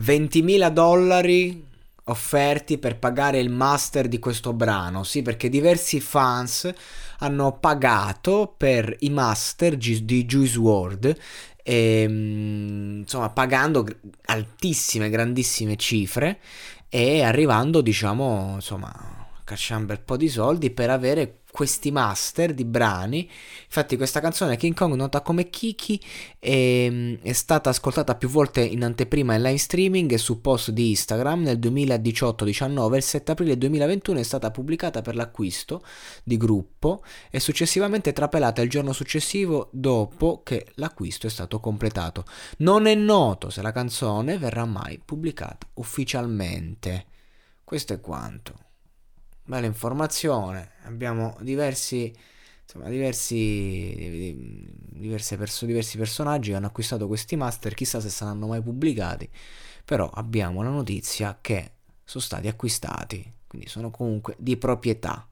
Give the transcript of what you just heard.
20.000 dollari offerti per pagare il master di questo brano. Sì, perché diversi fans hanno pagato per i master di Juice WRLD e, ehm, insomma pagando altissime, grandissime cifre e arrivando, diciamo, insomma, a cacciare un bel po' di soldi per avere questi master di brani. Infatti, questa canzone King Kong, nota come Kiki, è, ehm, è, stata ascoltata più volte in anteprima in live streaming e su post di Instagram nel 2018-19. Il 7 aprile 2021 è stata pubblicata per l'acquisto di gruppo e successivamente trapelata il giorno successivo dopo che l'acquisto è stato completato. Non è noto se la canzone verrà mai pubblicata ufficialmente. Questo è quanto bella informazione. Abbiamo diversi, insomma, diversi, diverse perso- diversi personaggi che hanno acquistato questi master, chissà se saranno mai pubblicati, però abbiamo la notizia che sono stati acquistati, quindi sono comunque di proprietà.